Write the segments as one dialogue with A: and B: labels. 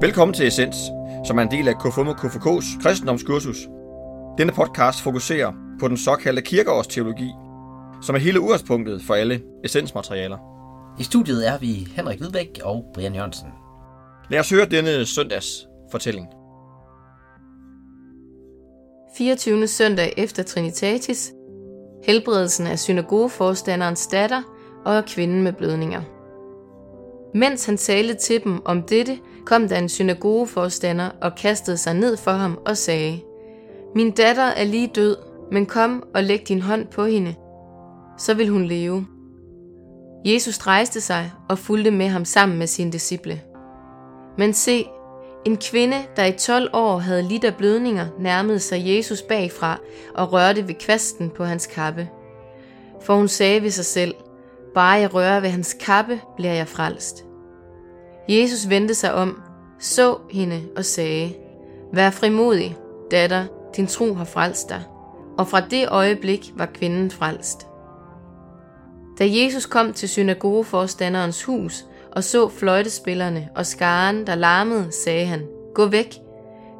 A: Velkommen til Essens, som er en del af KFUM og KFK's kristendomskursus. Denne podcast fokuserer på den såkaldte kirkeårsteologi, som er hele udgangspunktet for alle essensmaterialer.
B: I studiet er vi Henrik Hvidbæk og Brian Jørgensen.
A: Lad os høre denne søndags fortælling.
C: 24. søndag efter Trinitatis, helbredelsen af synagogeforstanderens datter og af kvinden med blødninger. Mens han talte til dem om dette, kom der en synagogeforstander og kastede sig ned for ham og sagde, Min datter er lige død, men kom og læg din hånd på hende, så vil hun leve. Jesus rejste sig og fulgte med ham sammen med sine disciple. Men se, en kvinde, der i 12 år havde lidt af blødninger, nærmede sig Jesus bagfra og rørte ved kvasten på hans kappe. For hun sagde ved sig selv, bare jeg rører ved hans kappe, bliver jeg frelst. Jesus vendte sig om, så hende og sagde, Vær frimodig, datter, din tro har frelst dig. Og fra det øjeblik var kvinden frelst. Da Jesus kom til synagogeforstanderens hus og så fløjtespillerne og skaren, der larmede, sagde han, Gå væk.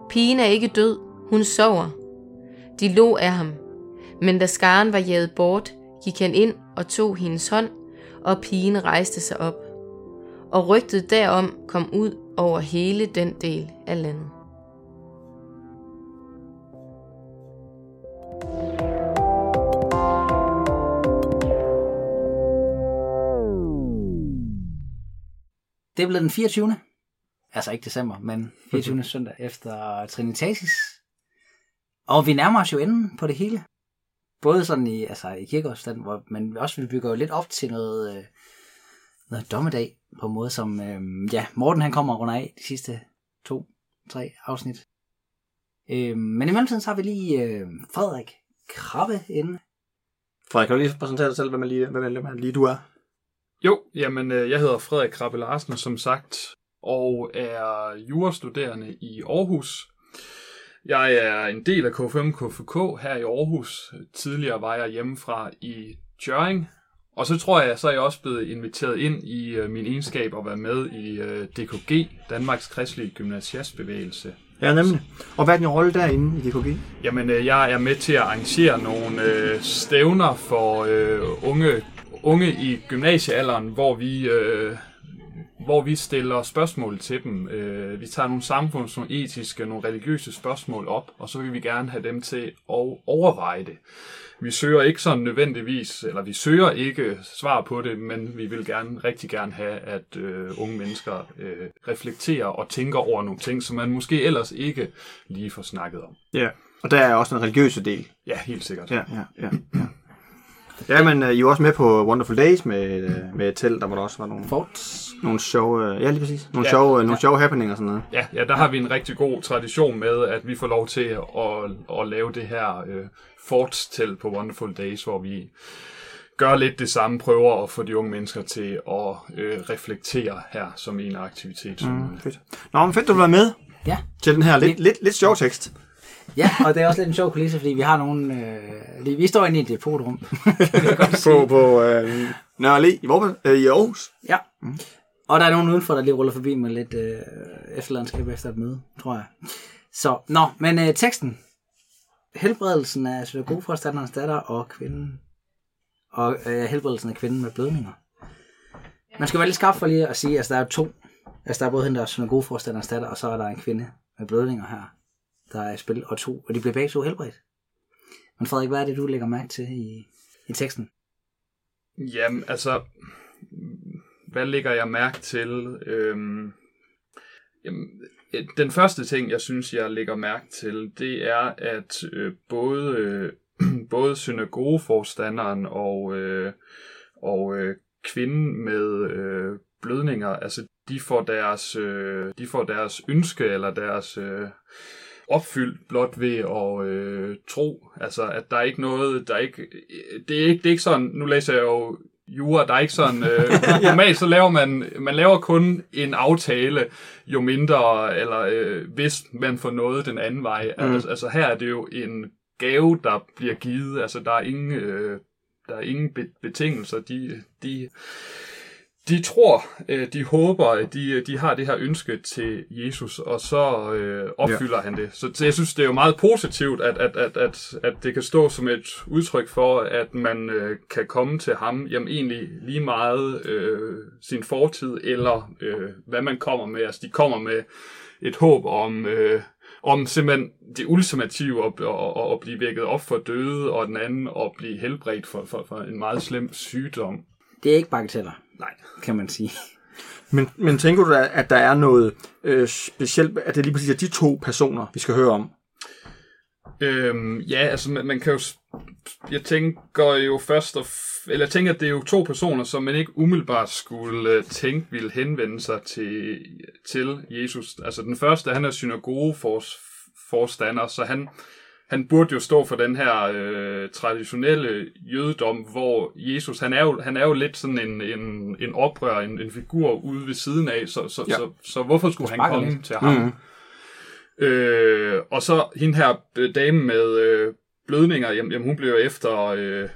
C: Pigen er ikke død, hun sover. De lå af ham. Men da skaren var jaget bort, gik han ind og tog hendes hånd, og pigen rejste sig op. Og rygtet derom kom ud over hele den del af landet.
B: Det blevet den 24. Altså ikke december, men 24. søndag efter Trinitatis. Og vi nærmer os jo enden på det hele. Både sådan i, altså i kirkeårsstand, hvor, men også vi bygger jo lidt op til noget, øh, noget dommedag på en måde, som øh, ja, Morten han kommer rundt af de sidste to, tre afsnit. Øh, men i mellemtiden så har vi lige øh, Frederik Krabbe inde.
A: Frederik, kan du lige præsentere dig selv, hvem er lige, hvem er lige du er?
D: Jo, jamen øh, jeg hedder Frederik Krabbe Larsen, som sagt, og er jurastuderende i Aarhus. Jeg er en del af K5 KFK her i Aarhus. Tidligere var jeg hjemmefra i Tjøring, og så tror jeg, så er jeg også blevet inviteret ind i øh, min egenskab at være med i øh, DKG, Danmarks Kristelige Gymnasiastbevægelse.
A: Ja, nemlig. Og hvad er din rolle derinde i DKG?
D: Jamen, øh, jeg er med til at arrangere nogle øh, stævner for øh, unge, unge i gymnasiealderen, hvor vi, øh, hvor vi stiller spørgsmål til dem. Øh, vi tager nogle samfunds, nogle etiske, nogle religiøse spørgsmål op, og så vil vi gerne have dem til at overveje det. Vi søger ikke sådan nødvendigvis, eller vi søger ikke svar på det, men vi vil gerne, rigtig gerne have, at øh, unge mennesker øh, reflekterer og tænker over nogle ting, som man måske ellers ikke lige får snakket om.
A: Ja, og der er også en religiøse del.
D: Ja, helt sikkert.
A: Ja, ja, ja. ja. Ja, men uh, I var også med på Wonderful Days med, uh, med et telt, der var der også var nogle,
B: Forts.
A: nogle sjove, uh, ja lige præcis, nogle
D: Ja.
A: sjove, uh, nogle sjove happening og sådan noget.
D: Ja, ja, der har vi en rigtig god tradition med, at vi får lov til at, at, lave det her øh, fortstelt på Wonderful Days, hvor vi gør lidt det samme, prøver at få de unge mennesker til at øh, reflektere her som en af aktiviteten.
A: Mm, fedt. Nå, men fedt, du var med
B: Ja.
A: til den her lidt, lidt, lidt sjov tekst.
B: Ja, og det er også lidt en sjov kulisse, fordi vi har nogle... Øh, lige- vi står inde i et depotrum.
A: På, på uh, Nørre Allé i, Vorbe, uh, i Aarhus.
B: Ja. Og der er nogen udenfor, der lige ruller forbi med lidt øh, efterlandskab efter et møde, tror jeg. Så, nå, men øh, teksten. Helbredelsen af synagogeforstanderens datter og kvinden. Og øh, helbredelsen af kvinden med blødninger. Man skal være lidt skarp for lige at sige, at altså, der er to. Altså, der er både hende, der er synagogeforstanderens datter, og så er der en kvinde med blødninger her, der er i spil, og to. Og de bliver begge to helbredt. Men Frederik, hvad er det, du lægger mærke til i, i teksten?
D: Jamen, altså, hvad lægger jeg mærke til? Øhm, jamen, øh, den første ting, jeg synes, jeg lægger mærke til, det er, at øh, både, øh, både synagogeforstanderen og, øh, og øh, kvinden med øh, blødninger, altså de får deres, øh, de får deres ønske eller deres øh, opfyldt blot ved at øh, tro. Altså, at der er ikke noget, der er ikke, det er ikke, det er ikke sådan, nu læser jeg jo jura, der er ikke sådan, øh, normalt så laver man, man laver kun en aftale, jo mindre, eller øh, hvis man får noget den anden vej. Mm. Altså, altså her er det jo en gave, der bliver givet, altså der er ingen, øh, der er ingen be- betingelser, de, de, de tror, øh, de håber, de, de har det her ønske til Jesus, og så øh, opfylder ja. han det. Så, så jeg synes, det er jo meget positivt, at, at, at, at, at det kan stå som et udtryk for, at man øh, kan komme til ham, jamen egentlig lige meget øh, sin fortid, eller øh, hvad man kommer med. Altså, de kommer med et håb om... Øh, om simpelthen det ultimative at, at, at blive vækket op for døde, og den anden at blive helbredt for, for, for en meget slem sygdom.
B: Det er ikke bagateller,
D: Nej.
B: kan man sige.
A: Men, men tænker du, da, at der er noget øh, specielt, at det lige præcis er de to personer, vi skal høre om?
D: Øhm, ja, altså man, man kan jo... Jeg tænker jo først... Og f- eller jeg tænker, at det er jo to personer, som man ikke umiddelbart skulle øh, tænke ville henvende sig til, til Jesus. Altså den første, han er synagogeforstander, så han, han burde jo stå for den her øh, traditionelle jødedom, hvor Jesus, han er jo, han er jo lidt sådan en, en, en oprør, en, en figur ude ved siden af, så, så,
A: Ja.
D: ja. så, så hvorfor skulle han komme
B: lidt.
D: til ham?
A: Mhm.
D: Øh, og så hende her øh, dame med øh, blødninger, jamen, jamen hun blev jo efter øh,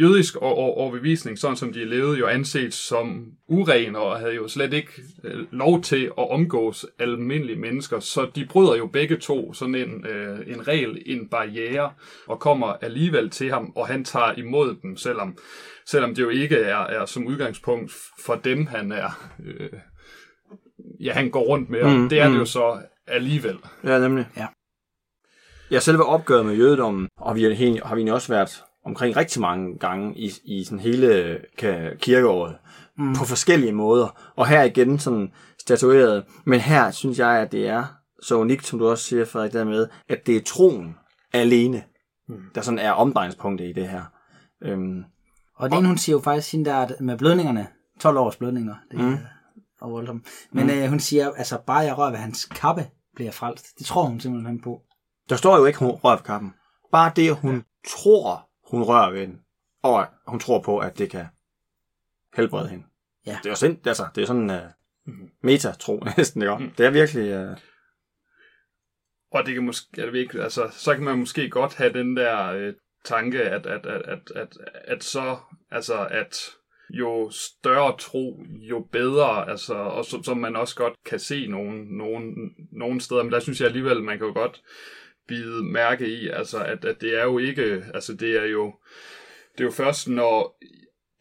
D: jødisk og, og, overbevisning, sådan som de levede, jo anset som uren og havde jo slet ikke øh, lov til at omgås almindelige mennesker. Så de bryder jo begge to sådan en, øh, en regel, en barriere, og kommer alligevel til ham, og han tager imod dem, selvom, selvom det jo ikke er, er som udgangspunkt for dem, han er... Øh, ja, han går rundt med, og
A: Mm,
D: det er det
A: mm.
D: jo så alligevel.
A: Ja, nemlig.
B: Ja.
A: Ja, selve opgøret med jødedommen, og vi har, har vi egentlig også været omkring rigtig mange gange i, i sådan hele kirkeåret, mm. på forskellige måder. Og her igen sådan statueret. Men her synes jeg, at det er så unikt, som du også siger, Frederik, dermed, at det er troen alene, mm. der sådan er omdrejningspunktet i det her. Øhm,
B: Og det hun siger jo faktisk, hende der med blødningerne, 12 års blødninger, det er mm. og voldsomt. Men mm. øh, hun siger, altså bare jeg rører ved hans kappe, bliver frelst. Det tror hun simpelthen på.
A: der står jo ikke, hun rører ved kappen. Bare det, hun ja. tror, hun rører ved den, og hun tror på, at det kan helbrede hende.
B: Ja.
A: Det er jo sind, altså, det er sådan uh, meta-tro næsten, ikke? Mm. Det er virkelig... Uh,
D: Og det kan måske, jeg ved ikke, altså, så kan man måske godt have den der øh, tanke, at, at, at, at, at, at så, altså, at jo større tro, jo bedre, altså, og så, som man også godt kan se nogle, nogle, nogle steder, men der synes jeg alligevel, man kan jo godt bide mærke i, altså, at, at det er jo ikke, altså, det er jo, det er jo først, når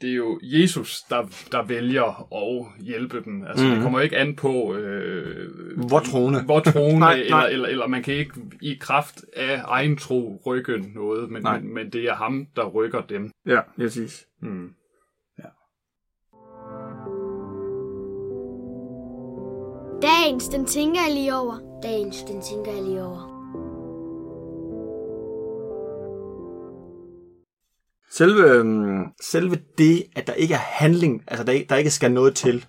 D: det er jo Jesus, der, der vælger at hjælpe dem. Altså, mm. det kommer jo ikke an på, øh,
A: Hvor troende.
D: hvor troende
A: Nej,
D: eller,
A: nej.
D: Eller, eller man kan ikke i kraft af egen tro rykke noget, men,
A: Nej.
D: men, men det er ham, der rykker dem.
A: ja, præcis.
D: Mm.
E: Dagens, den tænker jeg lige over. Dagens, den tænker jeg lige over.
A: Selve, øhm, selve det, at der ikke er handling, altså der, der ikke skal noget til.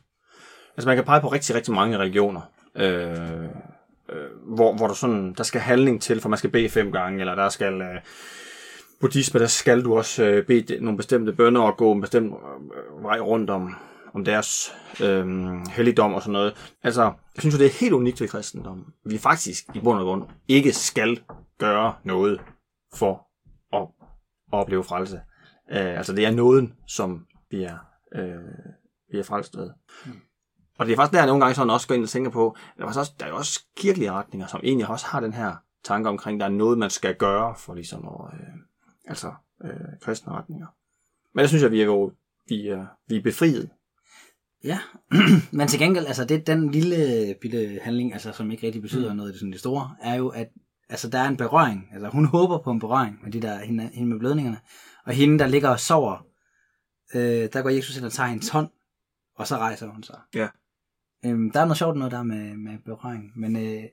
A: Altså man kan pege på rigtig, rigtig mange religioner, øh, øh, hvor, hvor der, sådan, der skal handling til, for man skal bede fem gange, eller der skal... Øh, buddhisme, der skal du også øh, bede nogle bestemte bønder og gå en bestemt øh, vej rundt om, om deres øh, helligdom og sådan noget. Altså, jeg synes jo, det er helt unikt ved kristendommen. Vi faktisk i bund og grund ikke skal gøre noget for at opleve frelse. Øh, altså, det er nåden, som vi er, øh, vi er frelst ved. Og det er faktisk der, jeg nogle gange sådan også går ind og tænker på, der er, også, der er jo også kirkelige retninger, som egentlig også har den her tanke omkring, der er noget, man skal gøre for ligesom at, øh, altså øh, kristne retninger. Men jeg synes, at vi er jo vi er, vi er befriet.
B: Ja, men til gengæld, altså det, den lille bitte handling, altså som ikke rigtig betyder mm. noget i det, sådan det store, er jo, at altså, der er en berøring. Altså hun håber på en berøring med de der, hende, hende med blødningerne. Og hende, der ligger og sover, øh, der går Jesus ind og tager hendes hånd, og så rejser hun sig.
A: Ja.
B: Øhm, der er noget sjovt noget der med, med berøring. Men øh,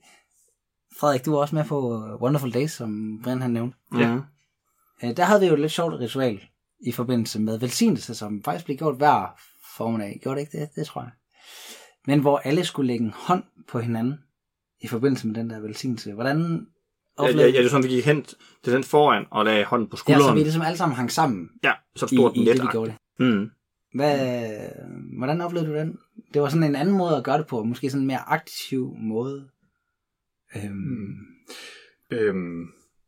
B: Frederik, du var også med på Wonderful Days, som Brian han nævnte.
D: Ja.
A: Mhm.
B: Øh, der havde vi jo et lidt sjovt ritual i forbindelse med velsignelse, som faktisk blev gjort hver formiddag. Gjorde det ikke det? Det tror jeg. Men hvor alle skulle lægge en hånd på hinanden i forbindelse med den der velsignelse. Hvordan
A: Ja,
B: oplevede
A: ja, ja, det er sådan, vi gik hen til den foran og lagde hånden på
B: ja, så
A: skulderen.
B: vi ligesom alle sammen hang sammen
A: Ja, så
B: i,
A: stort den
B: i
A: lidt.
B: det, vi gjorde det.
A: Mm.
B: Hvad, hvordan oplevede du den? Det var sådan en anden måde at gøre det på. Måske sådan en mere aktiv måde. Øhm,
D: Øhm,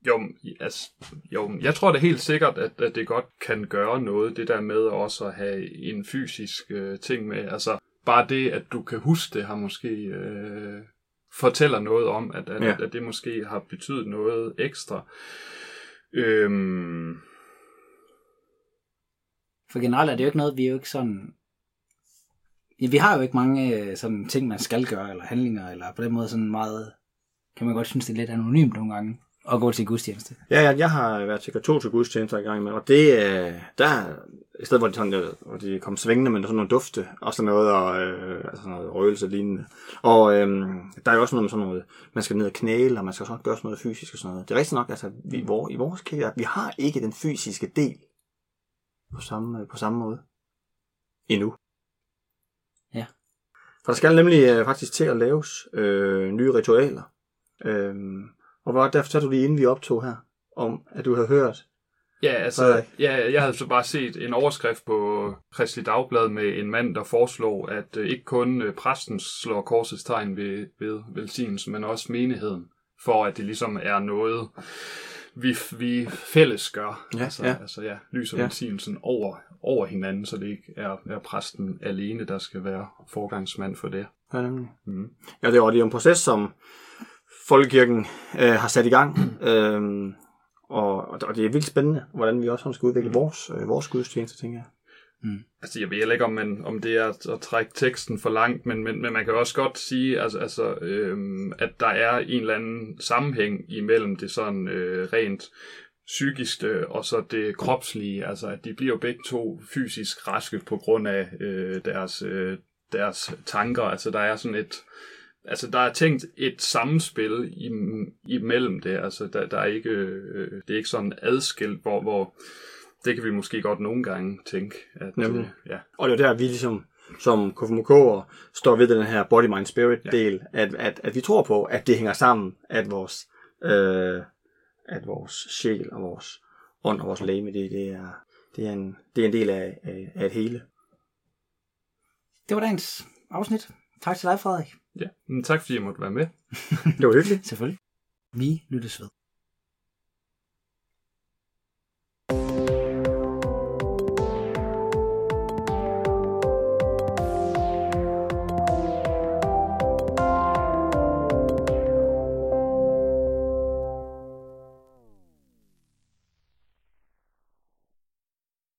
D: Jo, altså, jo, jeg tror da helt sikkert, at, at det godt kan gøre noget, det der med også at have en fysisk øh, ting med. Altså, bare det, at du kan huske det, har måske øh, fortæller noget om, at, at,
A: Ja.
D: at det måske har betydet noget ekstra. Øhm,
B: For generelt er det jo ikke noget, vi er jo ikke sådan... Ja, vi har jo ikke mange øh, sådan ting, man skal gøre, eller handlinger, eller på den måde sådan meget... Kan man godt synes, det er lidt anonymt nogle gange, at gå til gudstjeneste.
A: Ja, jeg, jeg har været til katolske gudstjenester i gang med, og det er, der i stedet hvor de, sådan, øh, hvor de kom svingende, er sådan nogle dufte, og sådan noget, og øh, altså noget røgelse lignende. Og øh, der er jo også noget med sådan noget, man skal ned og knæle, og man skal også gøre sådan noget fysisk og sådan noget. Det er rigtigt nok, altså vi, hvor, i vores kirke, vi har ikke den fysiske del på samme, på samme måde endnu.
B: Ja.
A: For der skal nemlig øh, faktisk til at laves øh, nye ritualer. Øh, og var det, der fortalte du lige inden vi optog her, om at du havde hørt,
D: ja, altså,
A: Frederik.
D: ja, jeg havde så bare set en overskrift på Kristelig Dagblad med en mand, der foreslog, at øh, ikke kun øh, præsten slår korsets tegn ved, ved velsignelsen, men også menigheden, for at det ligesom er noget, vi, vi fælles gør.
A: Ja,
D: altså,
A: ja.
D: altså ja, lyser
A: Ja.
D: velsignelsen over, over hinanden, så det ikke er, er præsten alene, der skal være forgangsmand for det.
A: Ja, nemlig.
D: Mm.
A: Ja, det er jo en proces, som Folkekirken øh, har sat i gang. Øhm, og, og det er vildt spændende, hvordan vi også skal udvikle vores, øh, vores gudstjeneste, tænker jeg.
D: Altså, jeg ved heller ikke, om, man, om det er at, at trække teksten for langt, men, men, men man kan også godt sige, altså, altså, øhm, at der er en eller anden sammenhæng imellem det sådan øh, rent psykiske og så det kropslige. Altså, at de bliver jo begge to fysisk raske på grund af øh, deres, øh, deres tanker. Altså, der er sådan et... Altså, der er tænkt et samspil im, imellem det. Altså, der, der er ikke, øh, det er ikke sådan adskilt, hvor, hvor det kan vi måske godt nogle gange tænke. At,
A: Nemlig.
D: øh, ja.
A: Og det er jo der, vi ligesom som KFMK'er står ved den her body, mind, spirit
D: Ja.
A: del, at, at, at vi tror på, at det hænger sammen, at vores, øh, at vores sjæl og vores ånd og vores læme, det, det, er, det, er, en, det er en del af, af, af et hele.
B: Det var dagens afsnit. Tak til dig, Frederik.
D: ja. Men tak fordi jeg måtte være med.
A: Det var hyggeligt.
B: Selvfølgelig. Vi lyttes ved.